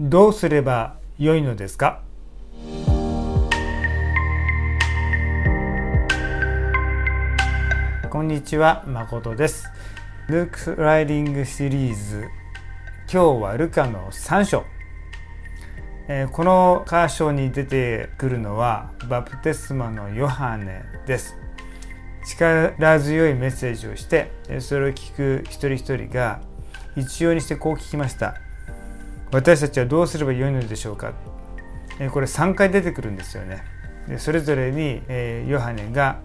どうすれば良いのですか？こんにちは誠です。ルークライディングシリーズ今日はルカの3章、えー、この箇所に出てくるのはバプテスマのヨハネです。力強いメッセージをしてそれを聞く一人一人が一様にしてこう聞きました。私たちはどうすればよいのでしょうか？これ3回出てくるんですよね。でそれぞれにヨハネが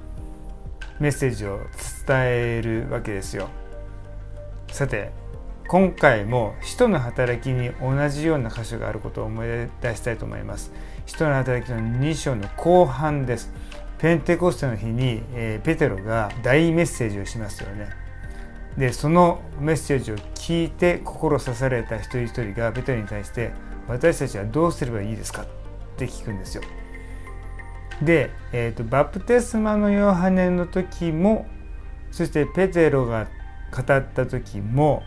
メッセージを伝えるわけですよ。さて今回も使徒の働きに同じような箇所があることを思い出したいと思います。使徒の働きの2章の後半です。ペンテコステの日に、えー、ペテロが大メッセージをしますよね。でそのメッセージを聞いて心刺された一人一人がペテロに対して私たちはどうすればいいですかって聞くんですよ。で、えーと、バプテスマのヨハネの時もそしてペテロが語った時も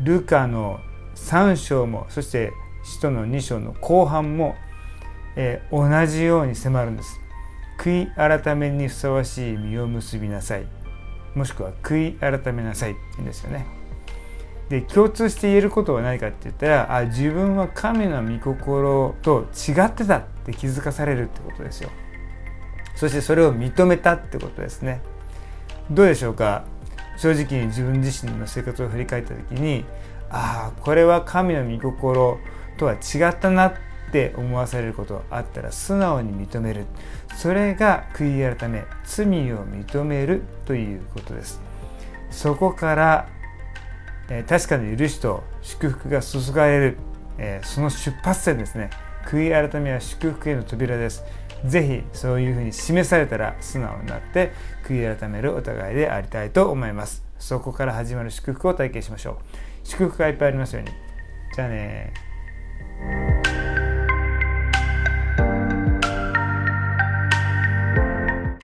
ルカの3章もそして使徒の2章の後半も、えー、同じように迫るんです。悔い改めにふさわしい実を結びなさい。もしくは悔い改めなさいって言うんですよね。で共通して言えることは何かって言ったらあ自分は神の御心と違ってたって気づかされるってことですよ。そしてそれを認めたってことですね。どうでしょうか？正直に自分自身の生活を振り返った時にああこれは神の御心とは違ったなって思わされることあったら素直に認める。それが悔い改め罪を認めるということです。そこから、え、確かに許しと祝福が注がれる、え、その出発点ですね。悔い改めは祝福への扉です。是非そういうふうに示されたら素直になって悔い改めるお互いでありたいと思います。そこから始まる祝福を体験しましょう。祝福がいっぱいありますように。じゃあね